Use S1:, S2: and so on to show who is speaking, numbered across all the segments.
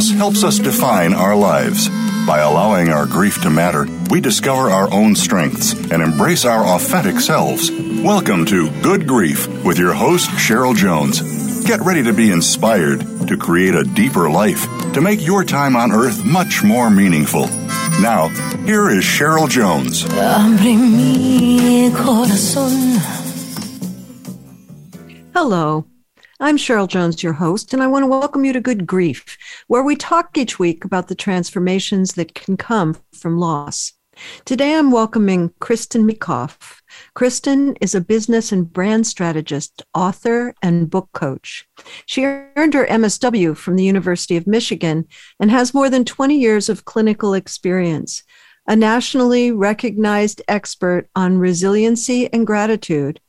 S1: Loss helps us define our lives. By allowing our grief to matter, we discover our own strengths and embrace our authentic selves. Welcome to Good Grief with your host, Cheryl Jones. Get ready to be inspired to create a deeper life, to make your time on earth much more meaningful. Now, here is Cheryl Jones.
S2: Hello. I'm Cheryl Jones, your host, and I want to welcome you to Good Grief, where we talk each week about the transformations that can come from loss. Today I'm welcoming Kristin Meekhof. Kristin is a business and brand strategist, author, and book coach. She earned her MSW from the University of Michigan and has more than 20 years of clinical experience. A nationally recognized expert on resiliency and gratitude,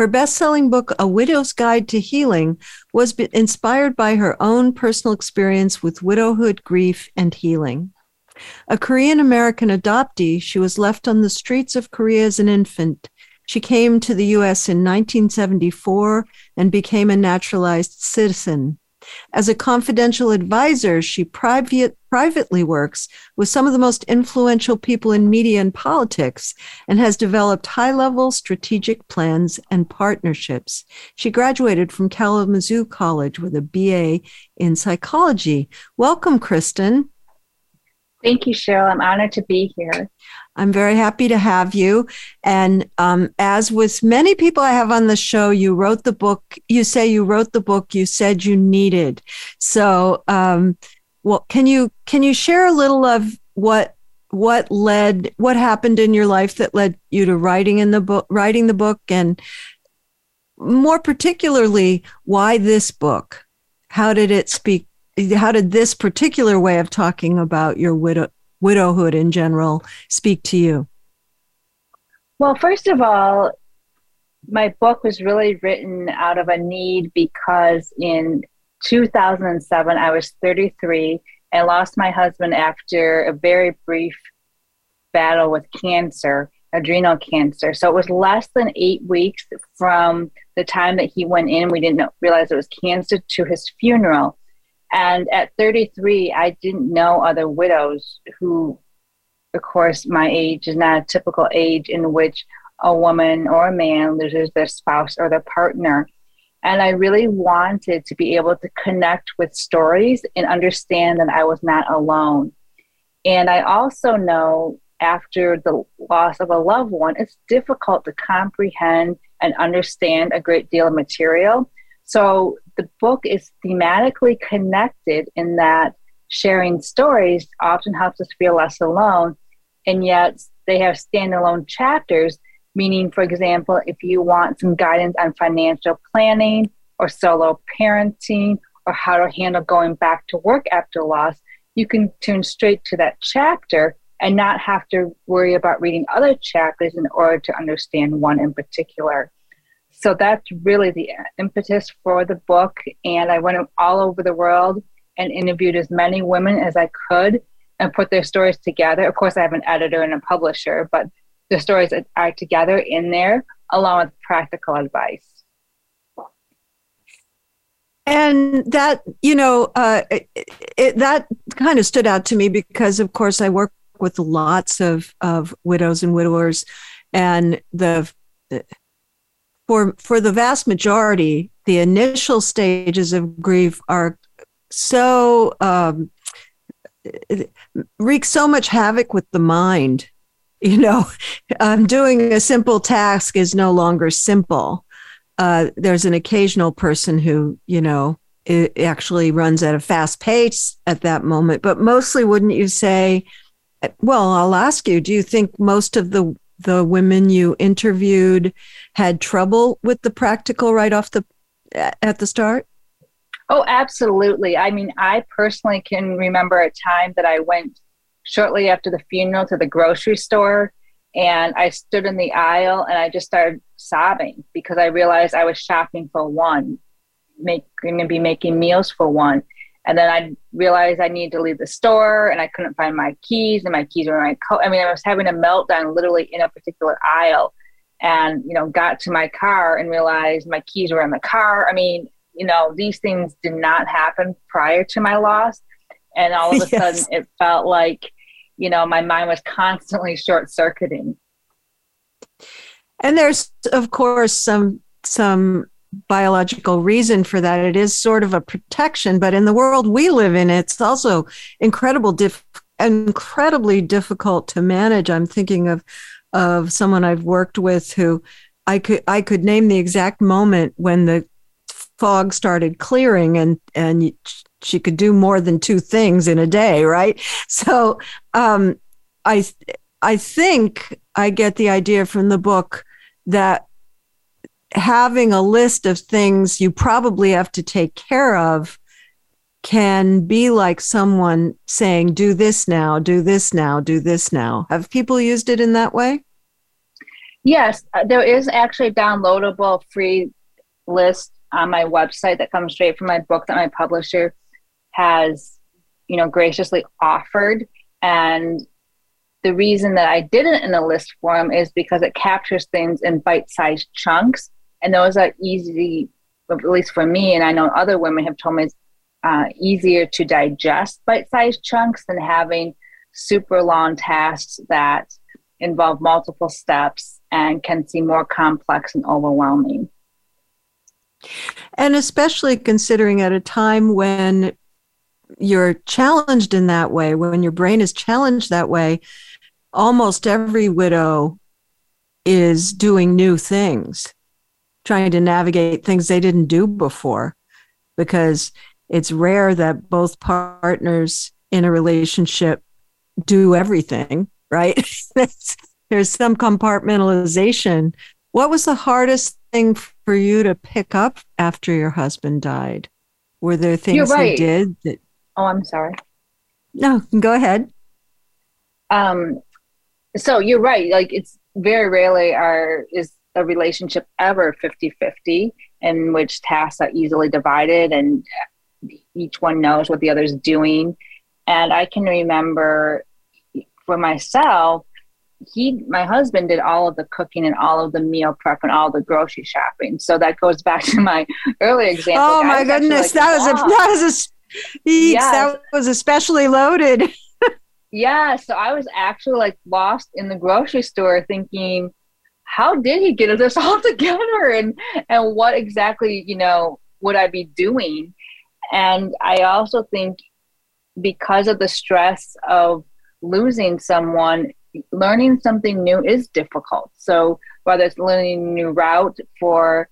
S2: her best selling book, A Widow's Guide to Healing, was inspired by her own personal experience with widowhood, grief, and healing. A Korean American adoptee, she was left on the streets of Korea as an infant. She came to the U.S. in 1974 and became a naturalized citizen. As a confidential advisor, she private, privately works with some of the most influential people in media and politics and has developed high level strategic plans and partnerships. She graduated from Kalamazoo College with a BA in psychology. Welcome, Kristin.
S3: Thank you, Cheryl. I'm honored to be here.
S2: I'm very happy to have you. And um, as with many people I have on the show, you wrote the book. You say you wrote the book you said you needed. So, um, well, can you can you share a little of what what led what happened in your life that led you to writing in the book writing the book and more particularly why this book how did it speak how did this particular way of talking about your widow, widowhood in general speak to you?
S3: Well, first of all, my book was really written out of a need because in 2007, I was 33 and lost my husband after a very brief battle with cancer, adrenal cancer. So it was less than eight weeks from the time that he went in, we didn't realize it was cancer, to his funeral. And at 33, I didn't know other widows who, of course, my age is not a typical age in which a woman or a man loses their spouse or their partner. And I really wanted to be able to connect with stories and understand that I was not alone. And I also know after the loss of a loved one, it's difficult to comprehend and understand a great deal of material. So the book is thematically connected in that sharing stories often helps us feel less alone. And yet they have standalone chapters, meaning, for example, if you want some guidance on financial planning or solo parenting or how to handle going back to work after loss, you can tune straight to that chapter and not have to worry about reading other chapters in order to understand one in particular so that's really the impetus for the book. And I went all over the world and interviewed as many women as I could and put their stories together. Of course, I have an editor and a publisher, but the stories are together in there along with practical advice.
S2: And that, you know, uh, it, it, that kind of stood out to me because, of course, I work with lots of, of widows and widowers, and the for for the vast majority, the initial stages of grief are so um, wreak so much havoc with the mind. You know, um, doing a simple task is no longer simple. Uh, there's an occasional person who, you know, it actually runs at a fast pace at that moment. But mostly, wouldn't you say? Well, I'll ask you. Do you think most of the the women you interviewed had trouble with the practical right off the at the start?
S3: Oh, absolutely. I mean, I personally can remember a time that I went shortly after the funeral to the grocery store and I stood in the aisle and I just started sobbing because I realized I was shopping for one, making going to be making meals for one. And then I realized I needed to leave the store and I couldn't find my keys and my keys were in my coat. I mean, I was having a meltdown literally in a particular aisle and, you know, got to my car and realized my keys were in the car. I mean, you know, these things did not happen prior to my loss. And all of a yes. sudden it felt like, you know, my mind was constantly short circuiting.
S2: And there's of course some some biological reason for that. It is sort of a protection, but in the world we live in, it's also incredible diff- incredibly difficult to manage. I'm thinking of of someone I've worked with who I could I could name the exact moment when the fog started clearing and and she could do more than two things in a day, right? So um, I I think I get the idea from the book that having a list of things you probably have to take care of can be like someone saying, do this now, do this now, do this now. Have people used it in that way?
S3: Yes, uh, there is actually a downloadable free list on my website that comes straight from my book that my publisher has, you know, graciously offered. And the reason that I did it in a list form is because it captures things in bite-sized chunks, and those are easy, at least for me, and I know other women have told me it's uh, easier to digest bite-sized chunks than having super long tasks that involve multiple steps and can seem more complex and overwhelming.
S2: And especially considering at a time when you're challenged in that way, when your brain is challenged that way, almost every widow is doing new things, trying to navigate things they didn't do before, because it's rare that both partners in a relationship do everything, right? There's some compartmentalization. What was the hardest thing for you to pick up after your husband died? Were there things right. he did that?
S3: Oh, I'm sorry.
S2: No, go ahead.
S3: Um, so you're right. Like it's very rarely are is a relationship ever 50-50 in which tasks are easily divided and each one knows what the other's doing. And I can remember for myself, he my husband did all of the cooking and all of the meal prep and all the grocery shopping. So that goes back to my earlier example.
S2: Oh my goodness, like, that was a that was a yes. that was especially loaded.
S3: yeah, so I was actually like lost in the grocery store thinking, how did he get this all together and and what exactly, you know, would I be doing? And I also think because of the stress of losing someone, learning something new is difficult. So whether it's learning a new route for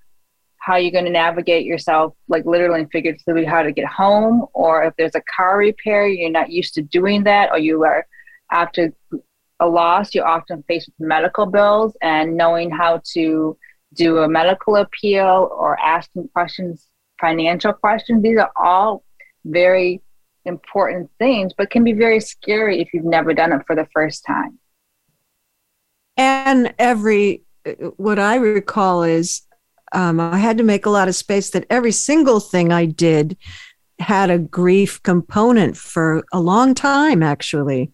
S3: how you're going to navigate yourself, like literally and figuratively, how to get home, or if there's a car repair, you're not used to doing that, or you are after a loss, you're often faced with medical bills and knowing how to do a medical appeal or asking questions, financial questions. These are all very important things, but can be very scary if you've never done it for the first time.
S2: And every, what I recall is um, I had to make a lot of space that every single thing I did had a grief component for a long time, actually.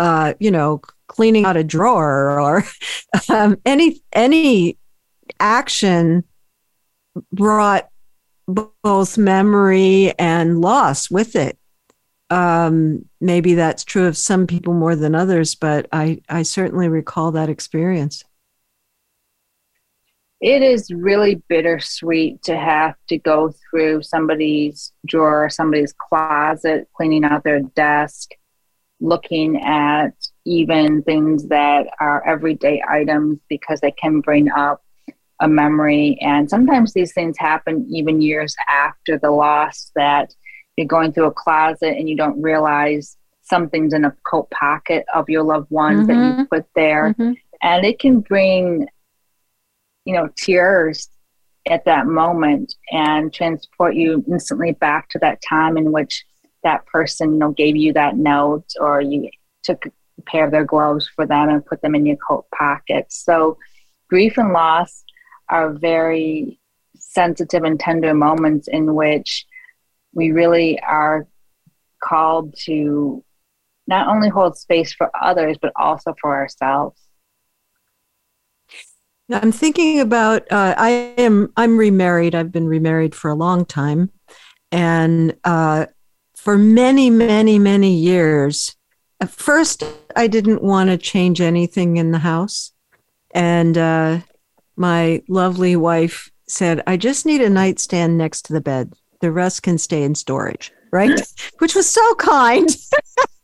S2: Uh, you know, cleaning out a drawer or um, any any action brought both memory and loss with it. Um, maybe that's true of some people more than others, but I, I certainly recall that experience.
S3: It is really bittersweet to have to go through somebody's drawer, somebody's closet, cleaning out their desk, looking at even things that are everyday items because they can bring up a memory. And sometimes these things happen even years after the loss that you're going through a closet and you don't realize something's in a coat pocket of your loved ones mm-hmm. that you mm-hmm. put there. Mm-hmm. And it can bring, you know, tears at that moment and transport you instantly back to that time in which that person, you know, gave you that note or you took a pair of their gloves for them and put them in your coat pocket. So grief and loss are very sensitive and tender moments in which we really are called to not only hold space for others, but also for ourselves.
S2: I'm thinking about uh, I am I'm remarried. I've been remarried for a long time, and uh, for many, many, many years, at first, I didn't want to change anything in the house. And uh, my lovely wife said, I just need a nightstand next to the bed. The rest can stay in storage, right? Which was so kind.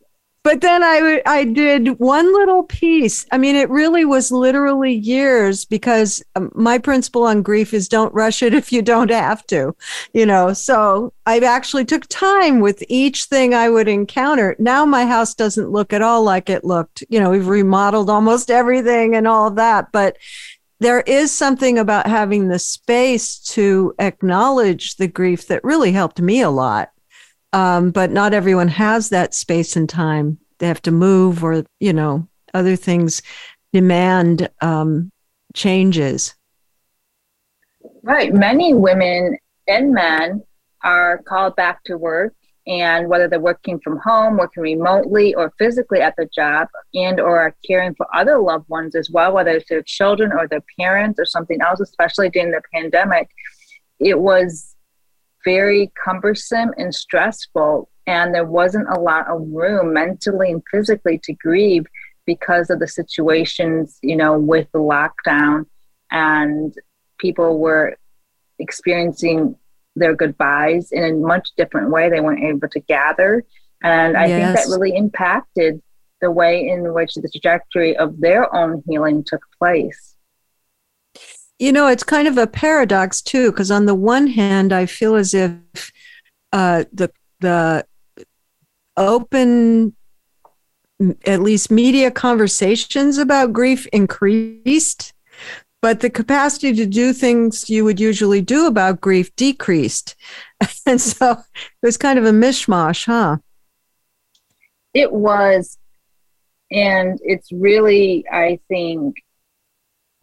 S2: but then I I did one little piece. I mean, it really was literally years because um, my principle on grief is don't rush it if you don't have to, you know. So I actually took time with each thing I would encounter. Now my house doesn't look at all like it looked. You know, we've remodeled almost everything and all of that, but there is something about having the space to acknowledge the grief that really helped me a lot um, but not everyone has that space and time. They have to move, or you know, other things demand um, changes.
S3: Right. Many women and men are called back to work and whether they're working from home working remotely or physically at the job and or are caring for other loved ones as well whether it's their children or their parents or something else especially during the pandemic it was very cumbersome and stressful. And there wasn't a lot of room mentally and physically to grieve because of the situations, you know, with the lockdown. And people were experiencing their goodbyes in a much different way. They weren't able to gather. And I yes. think that really impacted the way in which the trajectory of their own healing took place.
S2: You know, it's kind of a paradox too, because on the one hand, I feel as if uh, the the open, at least media conversations about grief increased, but the capacity to do things you would usually do about grief decreased, and so it was kind of a mishmash, huh?
S3: It was, and it's really, I think,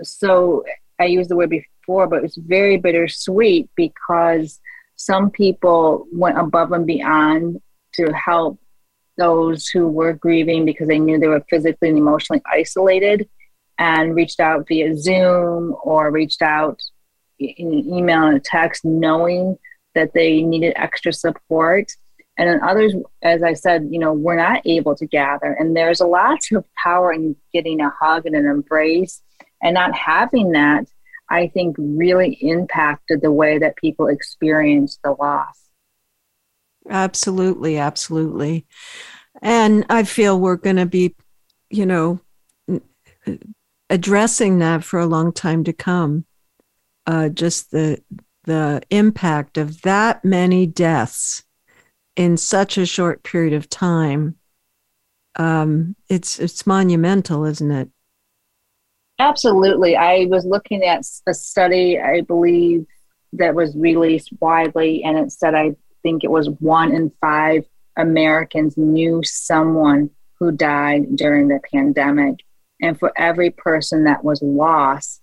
S3: so I used the word before, but it's very bittersweet because some people went above and beyond to help those who were grieving because they knew they were physically and emotionally isolated and reached out via Zoom or reached out in an email and a text knowing that they needed extra support. And then others, as I said, you know, we're not able to gather. And there's a lot of power in getting a hug and an embrace and not having that, I think, really impacted the way that people experienced the loss.
S2: Absolutely, absolutely. And I feel we're going to be, you know, addressing that for a long time to come. Uh, just the the impact of that many deaths in such a short period of time. Um, it's it's monumental, isn't it?
S3: Absolutely. I was looking at a study, I believe, that was released widely, and it said I think it was one in five Americans knew someone who died during the pandemic. And for every person that was lost,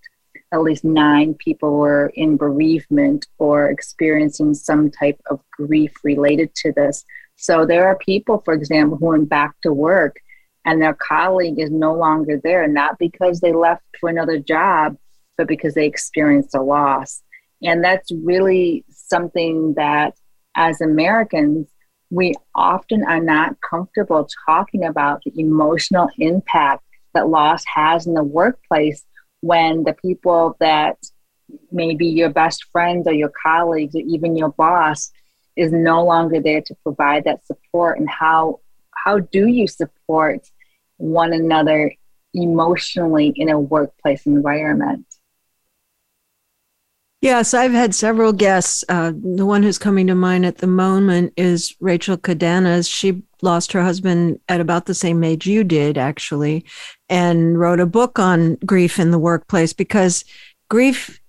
S3: at least nine people were in bereavement or experiencing some type of grief related to this. So there are people, for example, who went back to work and their colleague is no longer there, not because they left for another job, but because they experienced a loss. And that's really something that as Americans, we often are not comfortable talking about the emotional impact that loss has in the workplace when the people that maybe your best friends or your colleagues or even your boss is no longer there to provide that support and how how do you support one another emotionally in a workplace environment?
S2: Yes, I've had several guests. Uh, the one who's coming to mind at the moment is Rachel Kodanaz. She lost her husband at about the same age you did, actually, and wrote a book on grief in the workplace because grief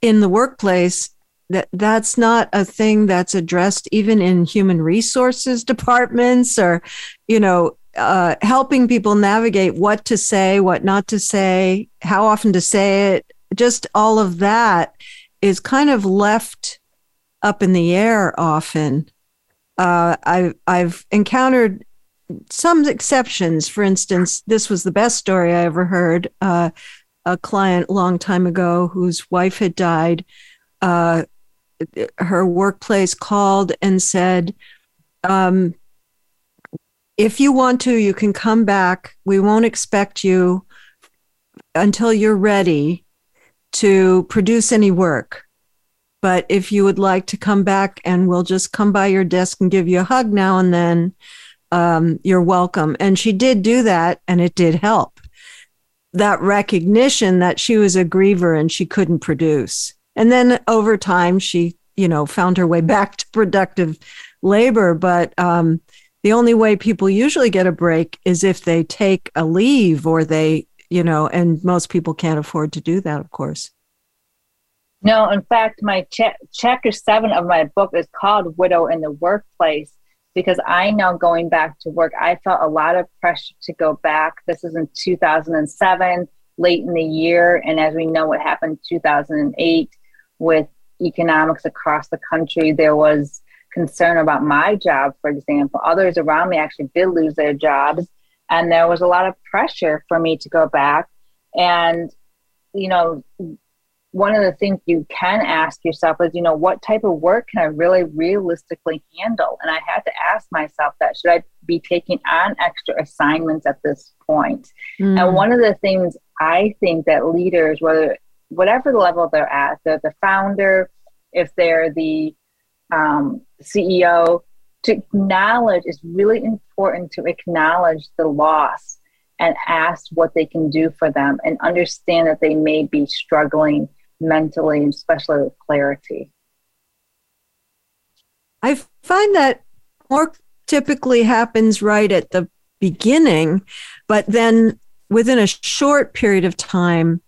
S2: in the workplace that that's not a thing that's addressed even in human resources departments or you know uh, helping people navigate what to say what not to say how often to say it. Just all of that is kind of left up in the air often. Uh, I've, I've encountered some exceptions. For instance this was the best story i ever heard. Uh, a client long time ago whose wife had died. Uh, her workplace called and said, um, if you want to, you can come back. We won't expect you until you're ready to produce any work. But if you would like to come back and we'll just come by your desk and give you a hug now and then, um, you're welcome. And she did do that and it did help. That recognition that she was a griever and she couldn't produce. And then over time, she, you know, found her way back to productive labor. But um, the only way people usually get a break is if they take a leave or they, you know, and most people can't afford to do that, of course.
S3: No, in fact, my cha- chapter seven of my book is called Widow in the Workplace because I know going back to work, I felt a lot of pressure to go back. This is in 2007, late in the year. And as we know what happened in 2008 with economics across the country, there was concern about my job, for example. Others around me actually did lose their jobs. And there was a lot of pressure for me to go back. And, you know, one of the things you can ask yourself is, you know, what type of work can I really realistically handle? And I had to ask myself that should I be taking on extra assignments at this point? Mm. And one of the things I think that leaders, whether whatever the level they're at, they're the founder, if they're the um, CEO, to acknowledge is really important to acknowledge the loss and ask what they can do for them and understand that they may be struggling mentally, especially with clarity.
S2: I find that more typically happens right at the beginning, but then within a short period of time,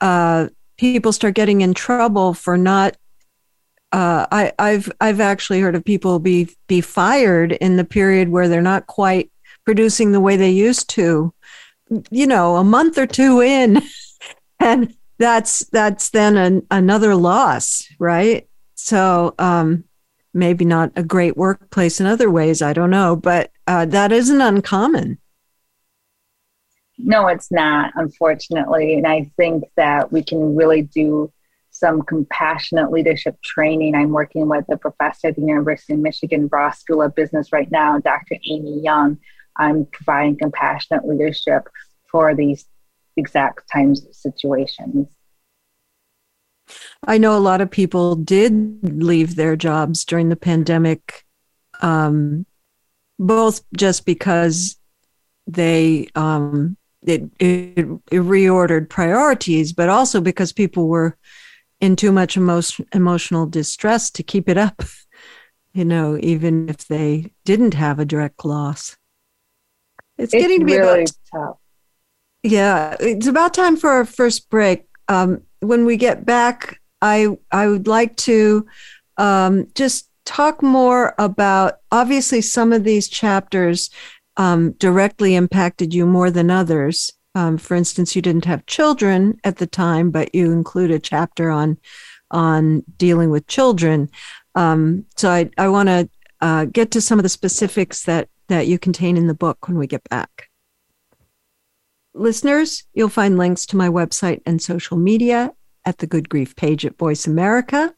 S2: uh, people start getting in trouble for not. Uh, I, I've I've actually heard of people be be fired in the period where they're not quite producing the way they used to. You know, a month or two in, and that's that's then an, another loss, right? So um, maybe not a great workplace in other ways. I don't know, but uh, that isn't uncommon.
S3: No, it's not, unfortunately. And I think that we can really do some compassionate leadership training. I'm working with a professor at the University of Michigan Ross School of Business right now, Dr. Amy Young. I'm providing compassionate leadership for these exact times situations.
S2: I know a lot of people did leave their jobs during the pandemic, um, both just because they um, it, it, it, reordered priorities, but also because people were in too much emotion, emotional distress to keep it up. You know, even if they didn't have a direct loss. It's, it's getting to be really about tough. Yeah, it's about time for our first break. Um, when we get back, I I would like to um, just talk more about. Obviously, some of these chapters um, directly impacted you more than others. Um, for instance, you didn't have children at the time, but you include a chapter on on dealing with children. Um, so I I want to uh, get to some of the specifics that that you contain in the book when we get back. Listeners, you'll find links to my website and social media at the Good Grief page at Voice America.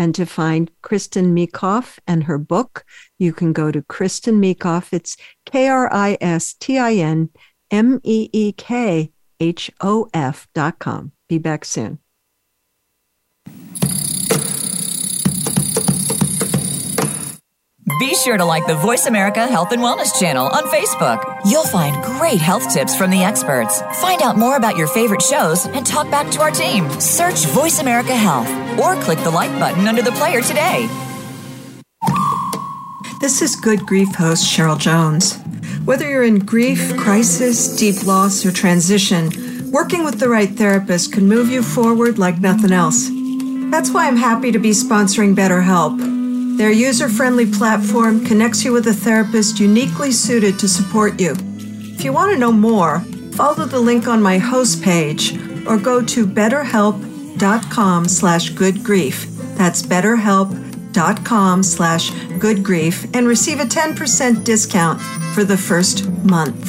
S2: And to find Kristin Meekhof and her book, you can go to Kristin Meekhof. It's K R I S T I N M E E K H O F dot com. Be back soon.
S4: Be sure to like the Voice America Health and Wellness channel on Facebook. You'll find great health tips from the experts. Find out more about your favorite shows and talk back to our team. Search Voice America Health or click the like button under the player today.
S2: This is Good Grief host Cheryl Jones. Whether you're in grief, crisis, deep loss, or transition, working with the right therapist can move you forward like nothing else. That's why I'm happy to be sponsoring BetterHelp. Their user friendly platform connects you with a therapist uniquely suited to support you. If you want to know more, follow the link on my host page or go to betterhelp.com slash goodgrief. That's betterhelp.com slash goodgrief and receive a 10% discount for the first month.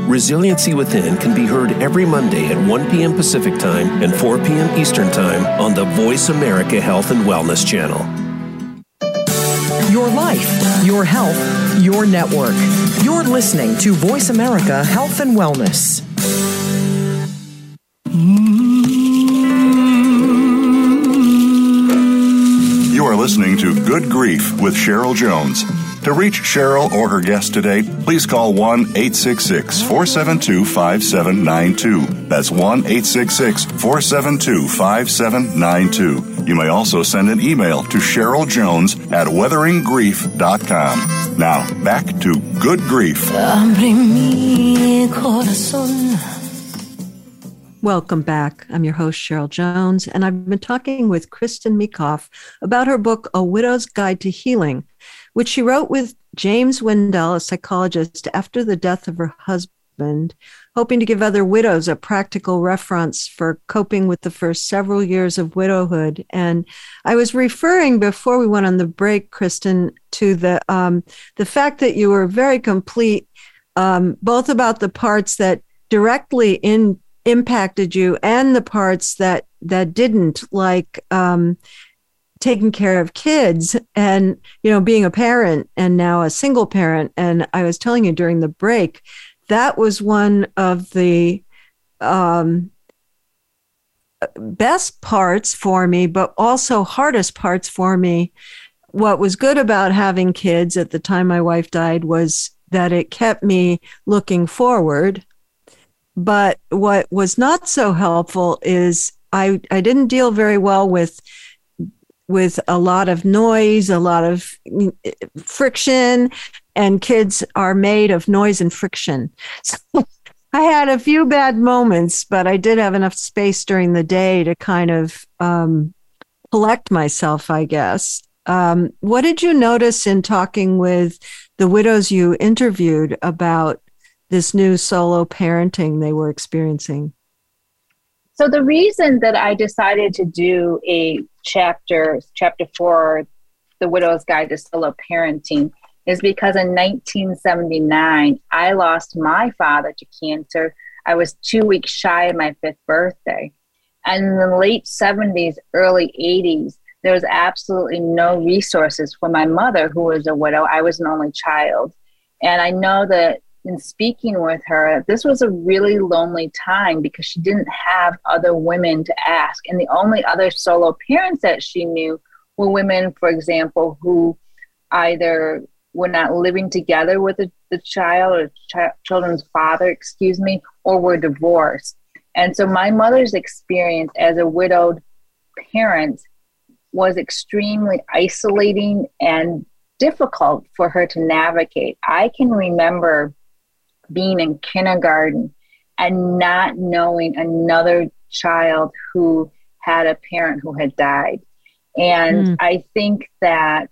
S5: Resiliency Within can be heard every Monday at 1 p.m. Pacific Time and 4 p.m. Eastern Time on the Voice America Health and Wellness Channel.
S6: Your life, your health, your network. You're listening to Voice America Health and Wellness.
S1: You are listening to Good Grief with Cheryl Jones. To reach Cheryl or her guest today, please call 1 866 472 5792. That's 1 866 472 5792. You may also send an email to Cheryl Jones at weatheringgrief.com. Now, back to Good Grief.
S2: Welcome back. I'm your host, Cheryl Jones, and I've been talking with Kristin Meekhof about her book, A Widow's Guide to Healing, which she wrote with James Windell, a psychologist, after the death of her husband, hoping to give other widows a practical reference for coping with the first several years of widowhood. And I was referring before we went on the break, Kristin, to the um, the fact that you were very complete, um, both about the parts that directly in impacted you and the parts that that didn't like um, taking care of kids and you know being a parent and now a single parent. And i was telling you during the break that was one of the um, best parts for me but also hardest parts for me. What was good about having kids at the time my wife died was that it kept me looking forward. But what was not so helpful is I, I didn't deal very well with with a lot of noise, a lot of friction, and kids are made of noise and friction. So I had a few bad moments, but I did have enough space during the day to kind of um, collect myself, I guess. Um, what did you notice in talking with the widows you interviewed about this new solo parenting they were experiencing?
S3: So the reason that I decided to do a chapter, chapter four, The Widow's Guide to Solo Parenting, is because in 1979, I lost my father to cancer. I was two weeks shy of my fifth birthday. And in the late 70s, early 80s, there was absolutely no resources for my mother, who was a widow. I was an only child. And I know that in speaking with her, this was a really lonely time because she didn't have other women to ask. And the only other solo parents that she knew were women, for example, who either were not living together with the, the child or ch- children's father, excuse me, or were divorced. And so my mother's experience as a widowed parent was extremely isolating and difficult for her to navigate. I can remember being in kindergarten and not knowing another child who had a parent who had died. And mm. I think that,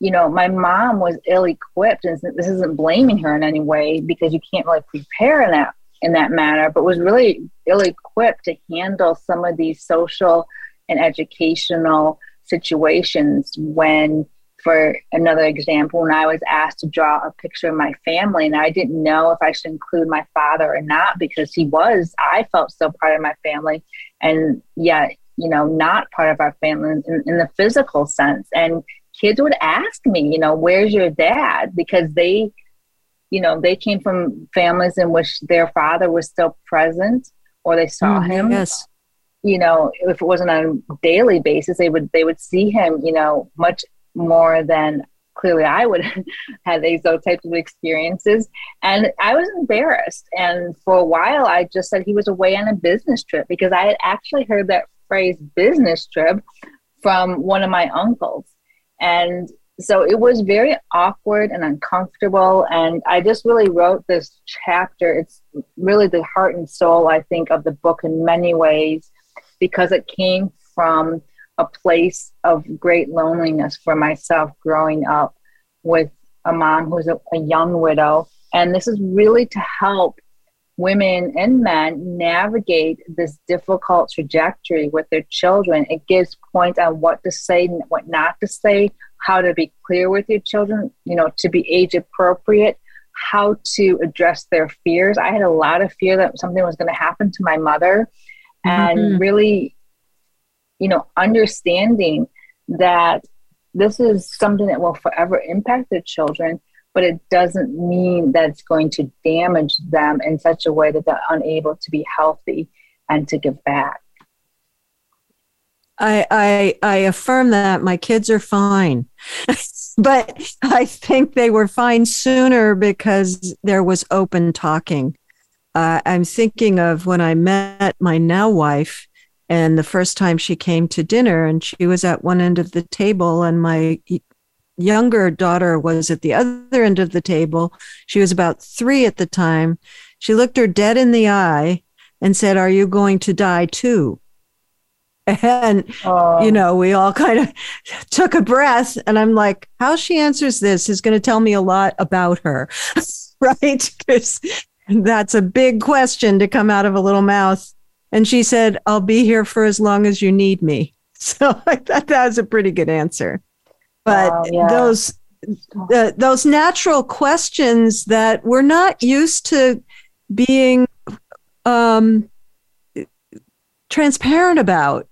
S3: you know, my mom was ill equipped, and this isn't blaming her in any way because you can't really prepare in that in that manner, but was really ill equipped to handle some of these social and educational situations when for another example, when I was asked to draw a picture of my family, and I didn't know if I should include my father or not because he was, I felt so part of my family, and yet, you know, not part of our family in, in the physical sense. And kids would ask me, you know, where's your dad? Because they, you know, they came from families in which their father was still present or they saw mm, him.
S2: Yes
S3: you know, if it wasn't on a daily basis, they would they would see him, you know, much more than clearly I would have these types of experiences. And I was embarrassed. And for a while, I just said he was away on a business trip because I had actually heard that phrase business trip from one of my uncles. And so it was very awkward and uncomfortable. And I just really wrote this chapter. It's really the heart and soul, I think, of the book in many ways because it came from a place of great loneliness for myself growing up with a mom who's a, a young widow. And this is really to help women and men navigate this difficult trajectory with their children. It gives points on what to say, and what not to say, how to be clear with your children, you know, to be age appropriate, how to address their fears. I had a lot of fear that something was going to happen to my mother, and mm-hmm. really, you know, understanding that this is something that will forever impact their children but it doesn't mean that it's going to damage them in such a way that they're unable to be healthy and to give back.
S2: I I, I affirm that my kids are fine. but I think they were fine sooner because there was open talking. Uh, I'm thinking of when I met my now wife, and the first time she came to dinner, and she was at one end of the table, and my younger daughter was at the other end of the table. She was about three at the time. She looked her dead in the eye and said, Are you going to die too? And, oh. you know, we all kind of took a breath. And I'm like, How she answers this is going to tell me a lot about her, right? Because that's a big question to come out of a little mouth. And she said, I'll be here for as long as you need me. So I thought that was a pretty good answer but yeah. those uh, those natural questions that we're not used to being um, transparent about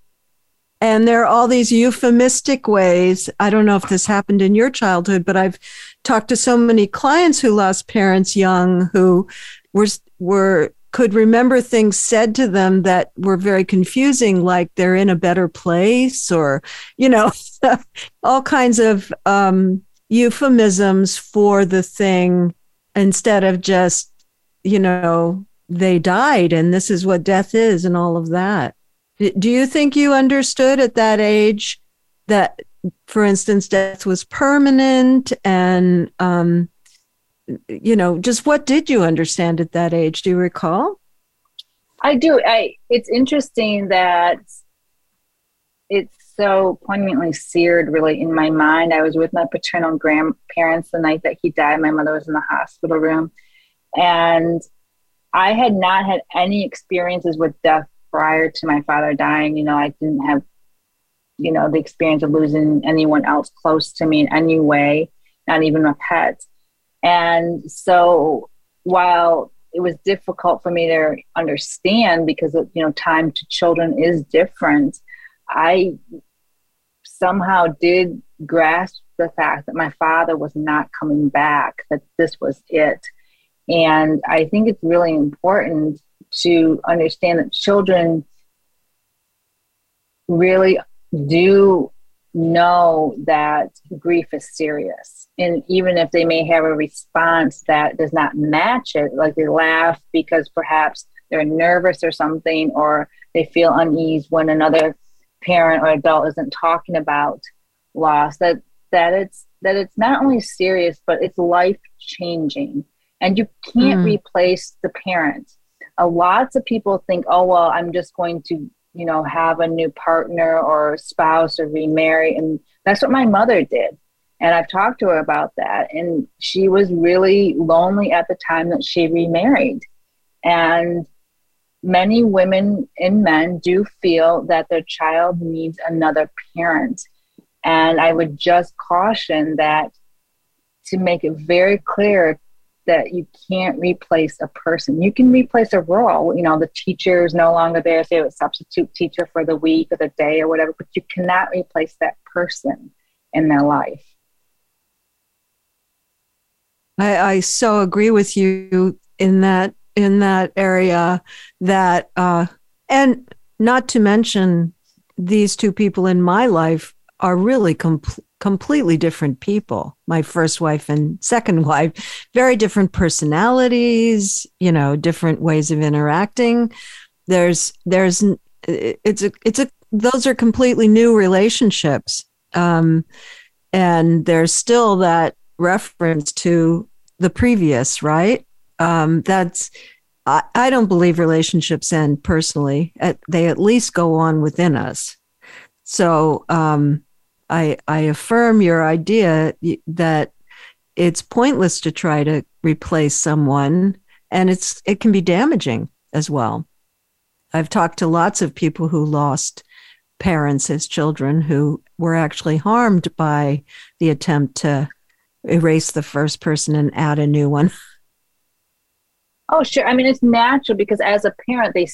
S2: and there are all these euphemistic ways i don't know if this happened in your childhood but i've talked to so many clients who lost parents young who were were could remember things said to them that were very confusing, like they're in a better place, or, you know, all kinds of um, euphemisms for the thing instead of just, you know, they died and this is what death is and all of that. Do you think you understood at that age that, for instance, death was permanent and, um, you know, just what did you understand at that age? Do you recall?
S3: I do. I it's interesting that it's so poignantly seared really in my mind. I was with my paternal grandparents the night that he died. My mother was in the hospital room. And I had not had any experiences with death prior to my father dying. You know, I didn't have, you know, the experience of losing anyone else close to me in any way, not even a pet. And so while it was difficult for me to understand because you know time to children is different, I somehow did grasp the fact that my father was not coming back, that this was it. And I think it's really important to understand that children really do know that grief is serious. And even if they may have a response that does not match it, like they laugh because perhaps they're nervous or something, or they feel unease when another parent or adult isn't talking about loss, that that it's that it's not only serious, but it's life changing. And you can't mm. replace the parent. Uh, lots of people think, oh well, I'm just going to you know, have a new partner or spouse or remarry. And that's what my mother did. And I've talked to her about that. And she was really lonely at the time that she remarried. And many women and men do feel that their child needs another parent. And I would just caution that to make it very clear that you can't replace a person. You can replace a role. You know, the teacher is no longer there, say a substitute teacher for the week or the day or whatever, but you cannot replace that person in their life.
S2: I, I so agree with you in that in that area that uh and not to mention these two people in my life are really com- completely different people. My first wife and second wife, very different personalities, you know, different ways of interacting. There's, there's, it's a, it's a, those are completely new relationships. Um, and there's still that reference to the previous, right? Um, that's, I, I don't believe relationships end personally. At, they at least go on within us. So um, I, I affirm your idea that it's pointless to try to replace someone, and it's it can be damaging as well. I've talked to lots of people who lost parents as children who were actually harmed by the attempt to erase the first person and add a new one.
S3: Oh, sure. I mean, it's natural because as a parent, they,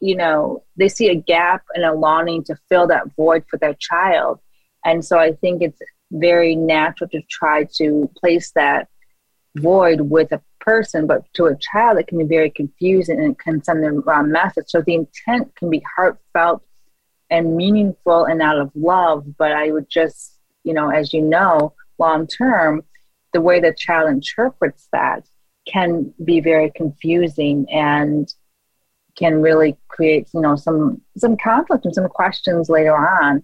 S3: you know, they see a gap and a longing to fill that void for their child. And so I think it's very natural to try to place that void with a person, but to a child, it can be very confusing and it can send the wrong message. So the intent can be heartfelt and meaningful and out of love. But I would just, you know, as you know, long term, the way the child interprets that can be very confusing and can really create you know some some conflict and some questions later on.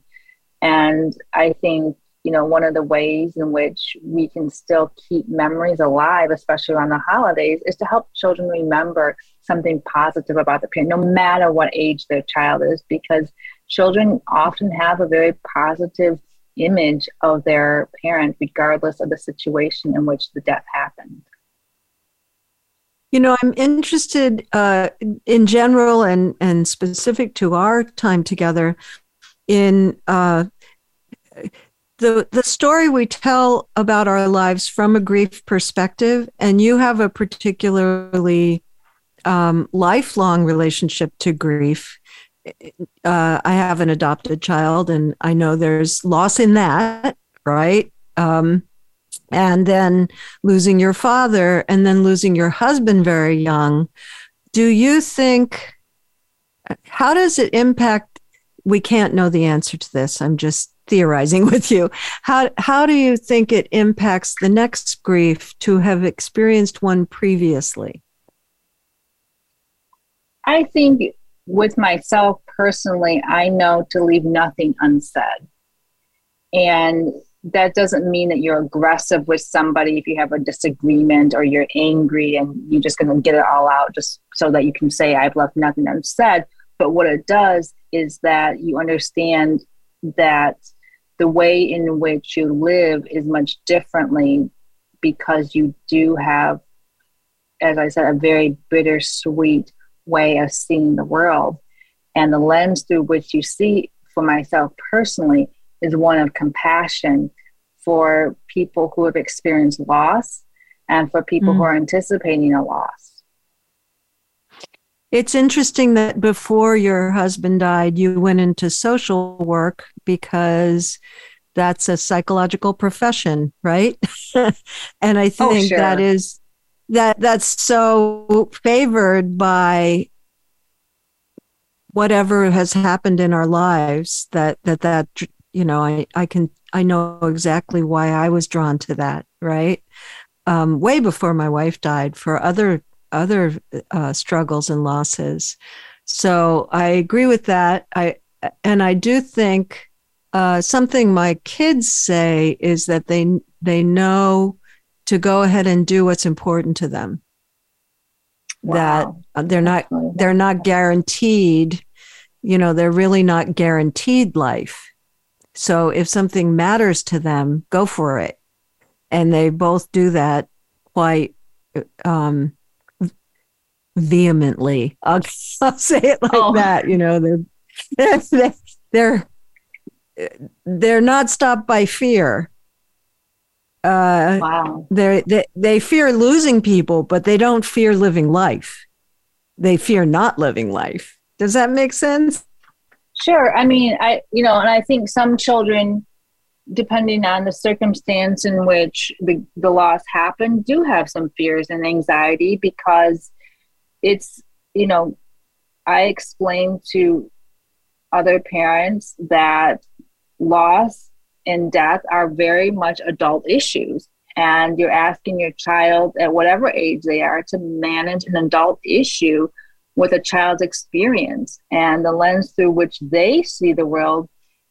S3: And i think you know one of the ways in which we can still keep memories alive especially around the holidays is to help children remember something positive about the parent no matter what age their child is because children often have a very positive image of their parent regardless of the situation in which the death happened
S2: you know, I'm interested uh, in general and and specific to our time together in uh, the the story we tell about our lives from a grief perspective, and you have a particularly um, lifelong relationship to grief. Uh, I have an adopted child, and I know there's loss in that, right? Um, and then losing your father and then losing your husband very young. Do you think how does it impact we can't know the answer to this i'm just theorizing with you. How how do you think it impacts the next grief to have experienced one previously?
S3: I think with myself personally i know to leave nothing unsaid. And that doesn't mean that you're aggressive with somebody if you have a disagreement or you're angry and you're just going to get it all out just so that you can say i've left nothing unsaid. But what it does is that you understand that the way in which you live is much differently because you do have as i said a very bittersweet way of seeing the world and the lens through which you see for myself personally is one of compassion for people who have experienced loss and for people mm. who are anticipating a loss.
S2: It's interesting that before your husband died, you went into social work because that's a psychological profession, right? and I oh, think oh, sure. that is that that's so favored by whatever has happened in our lives that that that you know, I, I can, I know exactly why I was drawn to that, right? Um, way before my wife died for other, other uh, struggles and losses. So I agree with that. I, and I do think uh, something my kids say is that they, they know to go ahead and do what's important to them. Wow. That they're not, they're not guaranteed, you know, they're really not guaranteed life so if something matters to them, go for it. And they both do that quite um, vehemently. I'll, I'll, say it like oh. that. You know, they're, they're, they're, they're not stopped by fear. Uh, wow. They they fear losing people, but they don't fear living life. They fear not living life. Does that make sense?
S3: Sure. I mean, I, you know, and I think some children, depending on the circumstance in which the, the loss happened, do have some fears and anxiety because it's, you know, I explain to other parents that loss and death are very much adult issues. And you're asking your child at whatever age they are to manage an adult issue with a child's experience. And the lens through which they see the world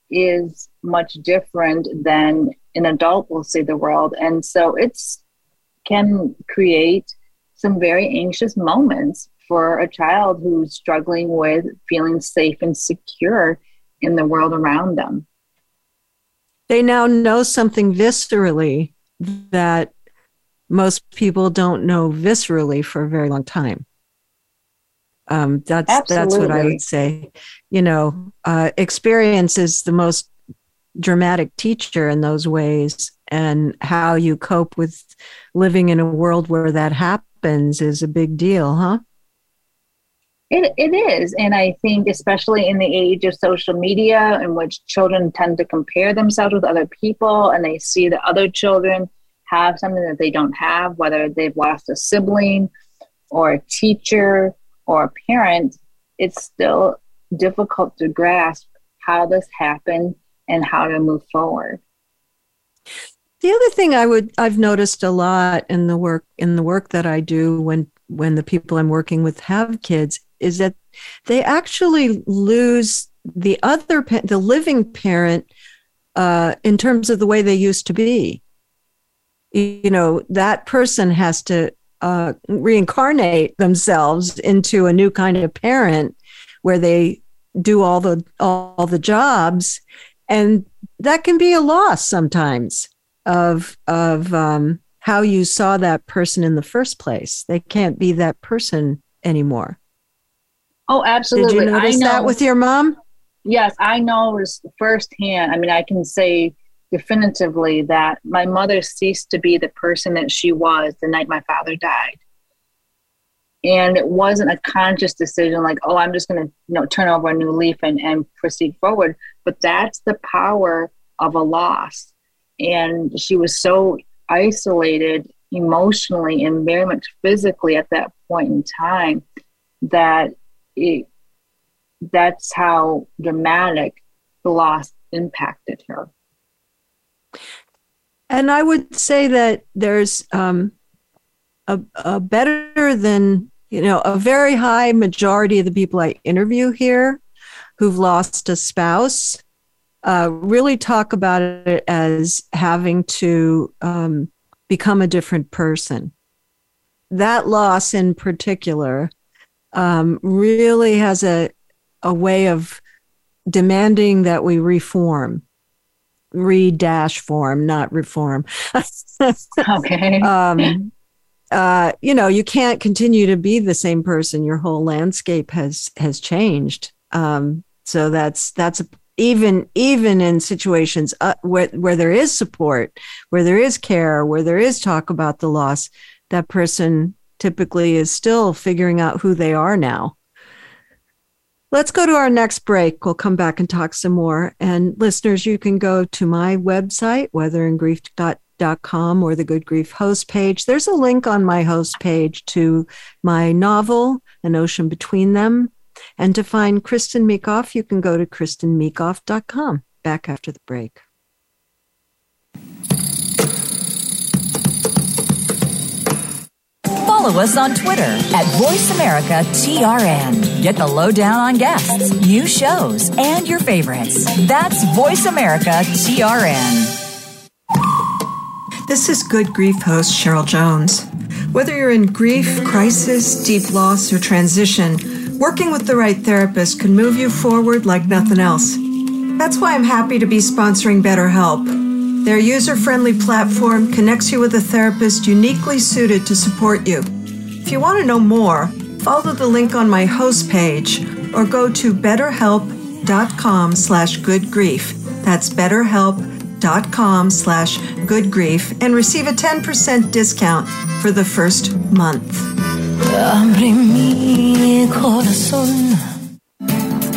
S3: is much different than an adult will see the world. And so it's can create some very anxious moments for a child who's struggling with feeling safe and secure in the world around them.
S2: They now know something viscerally that most people don't know viscerally for a very long time. Um, that's Absolutely. that's what I would say. You know, uh, experience is the most dramatic teacher in those ways, and how you cope with living in a world where that happens is a big deal, huh?
S3: It, it is. And I think, especially in the age of social media, in which children tend to compare themselves with other people and they see that other children have something that they don't have, whether they've lost a sibling or a teacher or a parent, it's still difficult to grasp how this happened and how to move forward.
S2: The other thing I would I've noticed a lot in the work in the work that I do when when the people I'm working with have kids is that they actually lose the other the living parent uh, in terms of the way they used to be. You know that person has to uh, reincarnate themselves into a new kind of parent where they do all the all the jobs, and that can be a loss sometimes of of um, how you saw that person in the first place. They can't be that person anymore.
S3: Oh, absolutely.
S2: Did you notice that with your mom?
S3: Yes, I noticed firsthand. I mean, I can say definitively that my mother ceased to be the person that she was the night my father died. And it wasn't a conscious decision like, oh, I'm just going to you know turn over a new leaf and, and proceed forward. But that's the power of a loss and she was so isolated emotionally and very much physically at that point in time that it that's how dramatic the loss impacted her
S2: and i would say that there's um, a, a better than you know a very high majority of the people i interview here who've lost a spouse uh, really talk about it as having to um, become a different person. That loss in particular um, really has a, a way of demanding that we reform, re dash form, not reform.
S3: okay. Um,
S2: uh, you know, you can't continue to be the same person. Your whole landscape has has changed. Um, so that's that's a even even in situations uh, where where there is support, where there is care, where there is talk about the loss, that person typically is still figuring out who they are now. Let's go to our next break. We'll come back and talk some more. And listeners, you can go to my website, weatheringgrief.com or the Good Grief host page. There's a link on my host page to my novel, An Ocean Between Them. And to find Kristin Meekhof, you can go to kristinmeekhof.com. Back after the break.
S4: Follow us on Twitter at VoiceAmericaTRN. Get the lowdown on guests, new shows, and your favorites. That's VoiceAmericaTRN.
S2: This is Good Grief host Cheryl Jones. Whether you're in grief, crisis, deep loss, or transition, Working with the right therapist can move you forward like nothing else. That's why I'm happy to be sponsoring BetterHelp. Their user friendly platform connects you with a therapist uniquely suited to support you. If you want to know more, follow the link on my host page or go to betterhelp.com slash goodgrief. That's betterhelp.com slash goodgrief and receive a 10% discount for the first month.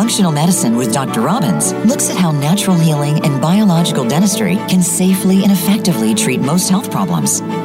S4: Functional Medicine with Dr. Robbins looks at how natural healing and biological dentistry can safely and effectively treat most health problems.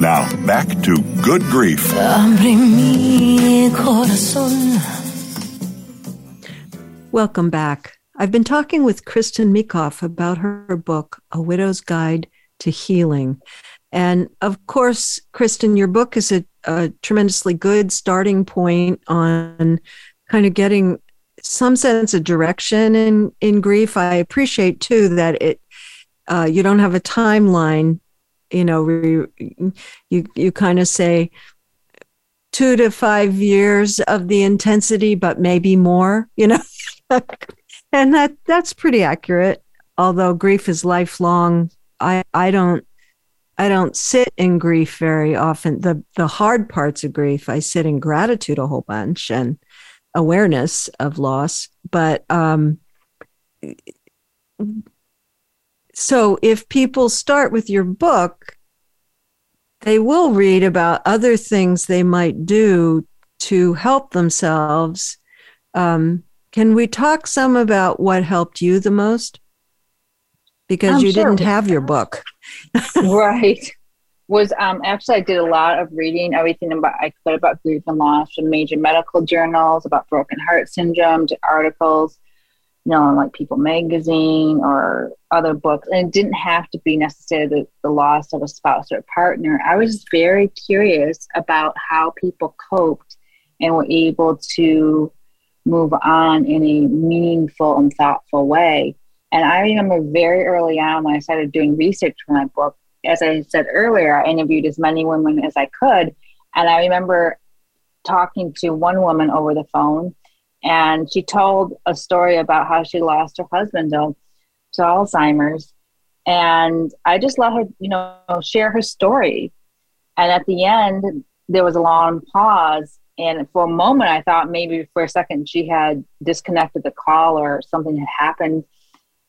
S1: Now, back to Good Grief.
S2: Welcome back. I've been talking with Kristin Meekhof about her book, A Widow's Guide to Healing. And of course, Kristin, your book is a, a tremendously good starting point on kind of getting some sense of direction in, in grief. I appreciate too that it uh, you don't have a timeline. You know, you you kind of say two to five years of the intensity, but maybe more. You know, and that that's pretty accurate although grief is lifelong i i don't i don't sit in grief very often the the hard parts of grief i sit in gratitude a whole bunch and awareness of loss but um so if people start with your book they will read about other things they might do to help themselves um, can we talk some about what helped you the most? Because
S3: I'm
S2: you
S3: sure.
S2: didn't have your book.
S3: right. Was um actually I did a lot of reading everything about I could about grief and loss from major medical journals about broken heart syndrome to articles, you know, like People Magazine or other books. And it didn't have to be necessarily the, the loss of a spouse or a partner. I was very curious about how people coped and were able to move on in a meaningful and thoughtful way. And I remember very early on when I started doing research for my book, as I said earlier, I interviewed as many women as I could. And I remember talking to one woman over the phone, and she told a story about how she lost her husband to, to Alzheimer's. And I just let her, you know, share her story. And at the end, there was a long pause and for a moment, I thought maybe for a second she had disconnected the call or something had happened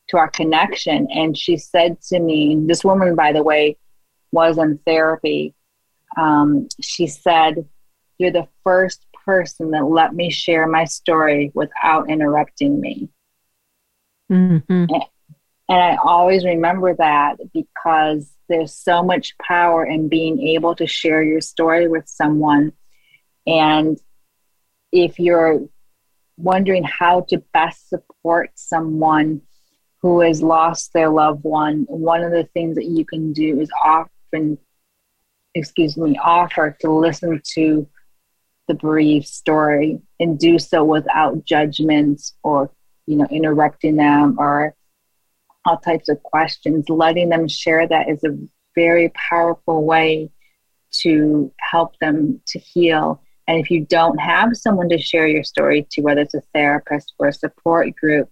S3: to our connection. And she said to me, this woman, by the way, was in therapy. Um, she said, You're the first person that let me share my story without interrupting me.
S2: Mm-hmm.
S3: And, and I always remember that because there's so much power in being able to share your story with someone and if you're wondering how to best support someone who has lost their loved one, one of the things that you can do is often, excuse me, offer to listen to the bereaved story and do so without judgment or, you know, interrupting them or all types of questions. Letting them share that is a very powerful way to help them to heal and if you don't have someone to share your story to, whether it's a therapist or a support group,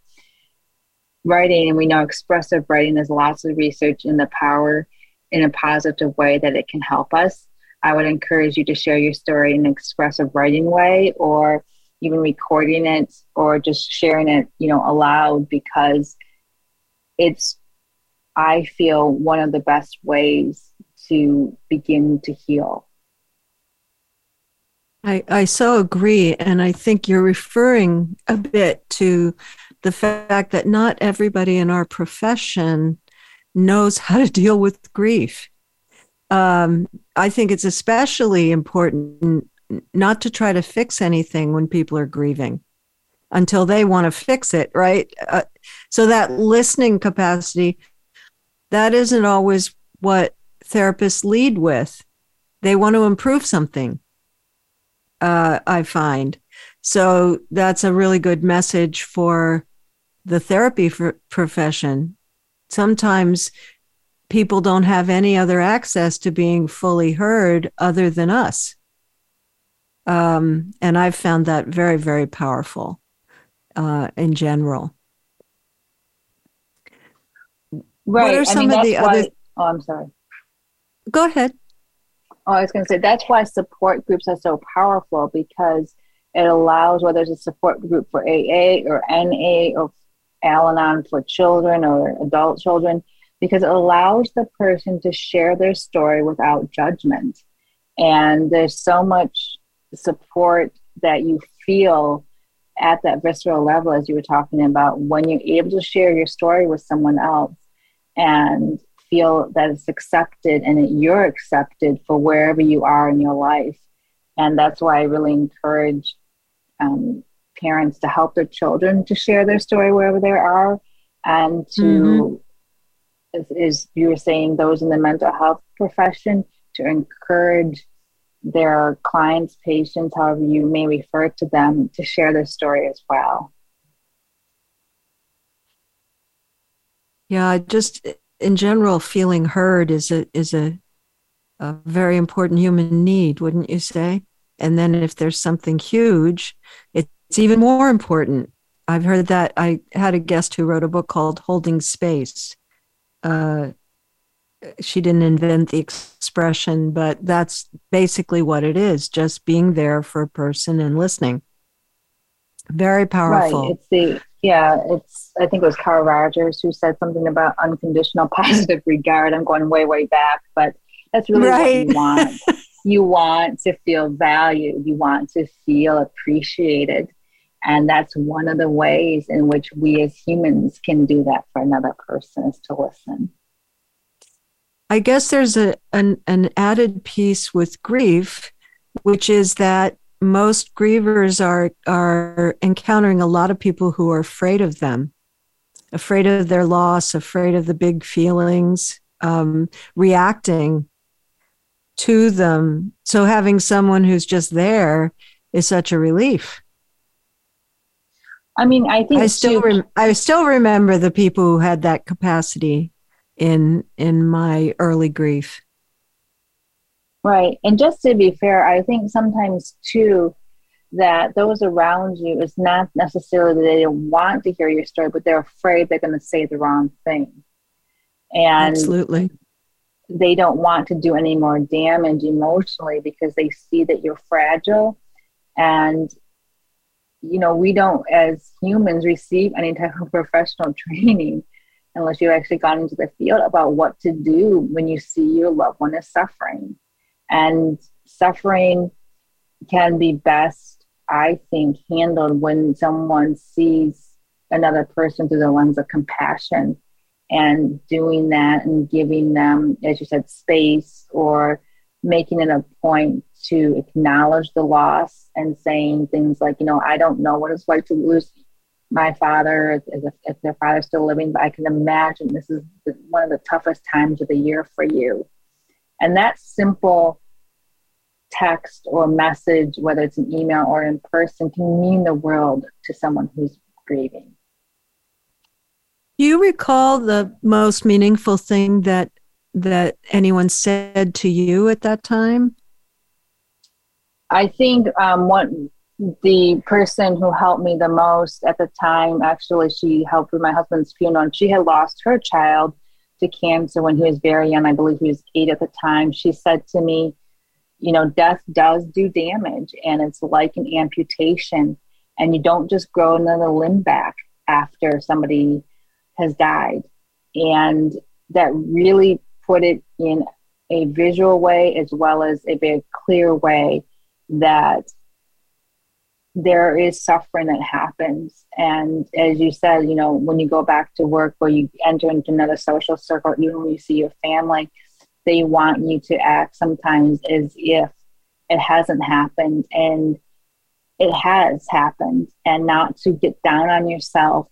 S3: writing, and we know expressive writing, there's lots of research in the power in a positive way that it can help us. I would encourage you to share your story in an expressive writing way, or even recording it or just sharing it, you know, aloud because it's, I feel, one of the best ways to begin to heal.
S2: I, I so agree. And I think you're referring a bit to the fact that not everybody in our profession knows how to deal with grief. Um, I think it's especially important not to try to fix anything when people are grieving until they want to fix it, right? Uh, so that listening capacity, that isn't always what therapists lead with. They want to improve something, uh, I find. So that's a really good message for the therapy for profession. Sometimes people don't have any other access to being fully heard other than us. Um, and I've found that very, very powerful uh, in general.
S3: Right. What are some I mean, of the why, other? Oh, I'm sorry.
S2: Go ahead.
S3: Oh, I was going to say that's why support groups are so powerful because it allows whether it's a support group for AA or NA or Al Anon for children or adult children, because it allows the person to share their story without judgment. And there's so much support that you feel at that visceral level, as you were talking about, when you're able to share your story with someone else and feel that it's accepted and that you're accepted for wherever you are in your life. And that's why I really encourage um, parents to help their children to share their story wherever they are and to, as you were saying, those in the mental health profession to encourage their clients, patients, however you may refer to them, to share their story as well.
S2: Yeah, just in general, feeling heard is a is a, a very important human need, wouldn't you say? And then if there's something huge, it's even more important. I've heard that. I had a guest who wrote a book called Holding Space. Uh, she didn't invent the expression, but that's basically what it is just being there for a person and listening. Very powerful.
S3: Right. It's the, yeah, it's, I think it was Carl Rogers who said something about unconditional positive regard. I'm going way, way back, but that's really right. what you want. you want to feel valued, you want to feel appreciated. And that's one of the ways in which we as humans can do that for another person is to listen.
S2: I guess there's a an, an added piece with grief, which is that most grievers are are encountering a lot of people who are afraid of them, afraid of their loss, afraid of the big feelings, um, reacting to them. So having someone who's just there is such a relief.
S3: I mean, I think
S2: I still rem- I still remember the people who had that capacity in in my early grief.
S3: Right. And just to be fair, I think sometimes too that those around you is not necessarily that they want to hear your story, but they're afraid they're going to say the wrong thing. And
S2: absolutely
S3: they don't want to do any more damage emotionally because they see that you're fragile and you know we don't as humans receive any type of professional training unless you've actually gone into the field about what to do when you see your loved one is suffering. And suffering can be best, I think, handled when someone sees another person through the lens of compassion and doing that and giving them, as you said, space or making it a point to acknowledge the loss and saying things like, you know, I don't know what it's like to lose my father, if, if their father's still living, but I can imagine this is one of the toughest times of the year for you. And that simple text or message, whether it's an email or in person, can mean the world to someone who's grieving.
S2: Do you recall the most meaningful thing that that anyone said to you at that time?
S3: I think um, one the person who helped me the most at the time, actually, she helped with my husband's funeral, and she had lost her child to cancer when he was very young. I believe he was eight at the time. She said to me, You know, death does do damage, and it's like an amputation. and you don't just grow another limb back after somebody has died. And that really put it in a visual way as well as a very clear way that there is suffering that happens. And as you said, you know, when you go back to work or you enter into another social circle, even when you see your family, they want you to act sometimes as if it hasn't happened and it has happened and not to get down on yourself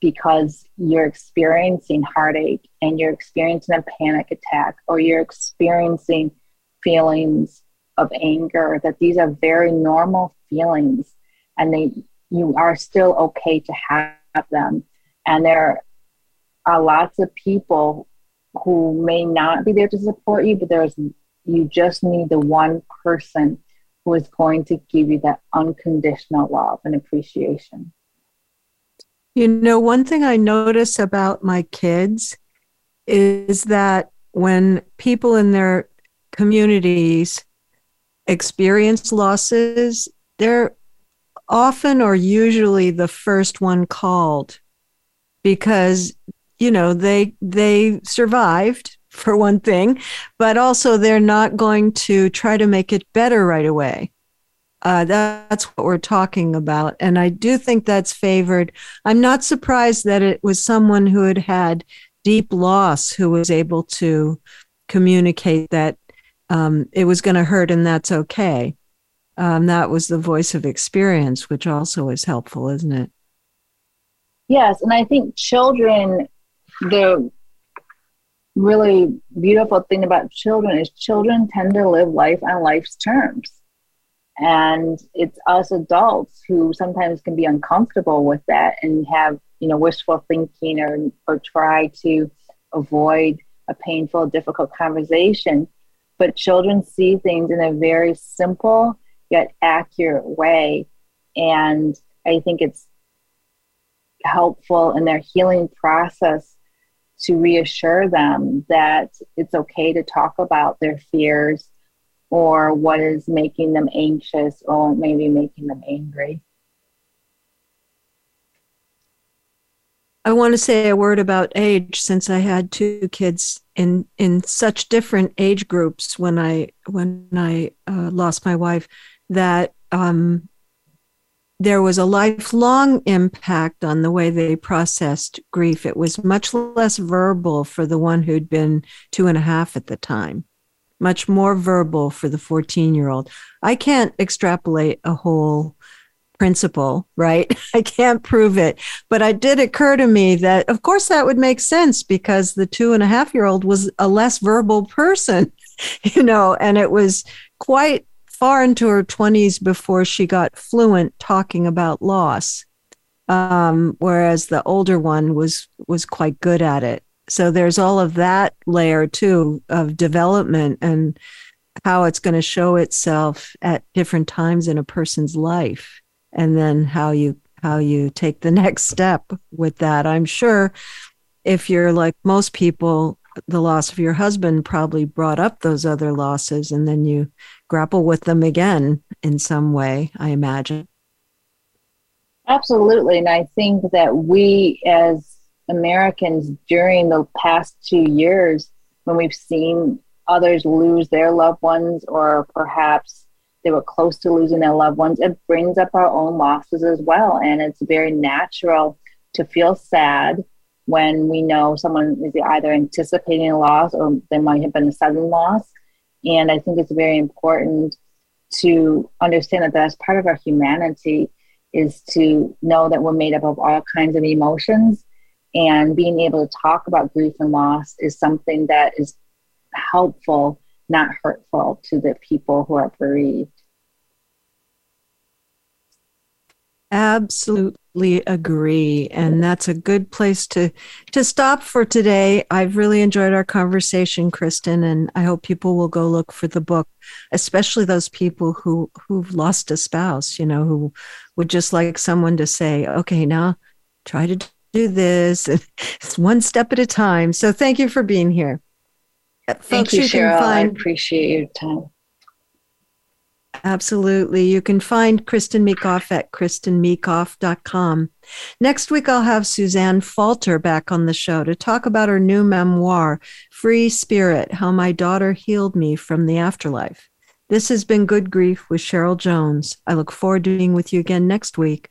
S3: because you're experiencing heartache and you're experiencing a panic attack or you're experiencing feelings of anger that these are very normal feelings and they you are still okay to have them. And there are lots of people who may not be there to support you but there's you just need the one person who is going to give you that unconditional love and appreciation
S2: you know, one thing I notice about my kids is that when people in their communities experience losses, they're often or usually the first one called because you know they they survived for one thing but also they're not going to try to make it better right away uh, that's what we're talking about. And I do think that's favored. I'm not surprised that it was someone who had had deep loss who was able to communicate that um, it was going to hurt and that's okay. Um, that was the voice of experience, which also is helpful, isn't it?
S3: Yes. And I think children, the really beautiful thing about children is children tend to live life on life's terms and it's us adults who sometimes can be uncomfortable with that and have you know wishful thinking or or try to avoid a painful difficult conversation. But children see things in a very simple yet accurate way. And i think it's helpful in their healing process to reassure them that it's okay to talk about their fears or what is making them anxious or maybe making them angry.
S2: I want to say a word about age since I had two kids in in such different age groups when I when I uh, lost my wife that um, there was a lifelong impact on the way they processed grief. It was much less verbal for the one who'd been two and a half at the time much more verbal for the 14 year old. I can't extrapolate a whole principle, right? I can't prove it. But it did occur to me that, of course, that would make sense because the two and a half year old was a less verbal person, you know, and it was quite far into her 20s before she got fluent talking about loss. Um, whereas the older one was was quite good at it. So there's all of that layer too of development and how it's going to show itself at different times in a person's life and then how you how you take the next step with that. I'm sure if you're like most people the loss of your husband probably brought up those other losses and then you grapple with them again in some way, I imagine.
S3: Absolutely. And I think that we as Americans during the past two years when we've seen others lose their loved ones or perhaps they were close to losing their loved ones, it brings up our own losses as well. And it's very natural to feel sad when we know someone is either anticipating a loss or there might have been a sudden loss. And I think it's very important to understand that that's part of our humanity is to know that we're made up of all kinds of emotions and being able to talk about grief and loss is something that is helpful, not hurtful to the people who are bereaved.
S2: Absolutely agree. And that's a good place to, to stop for today. I've really enjoyed our conversation, Kristin, and I hope people will go look for the book, especially those people who, who've lost a spouse, you know, who would just like someone to say, okay, now try to do this. It's one step at a time. So thank you for being here.
S3: Uh, thank Folks, you, you Cheryl. Find- I appreciate your time.
S2: Absolutely. You can find Kristin Meekhof at kristinmeekhof.com. Next week, I'll have Suzanne Falter back on the show to talk about her new memoir, Free Spirit How My Daughter Healed Me from the Afterlife. This has been Good Grief with Cheryl Jones. I look forward to being with you again next week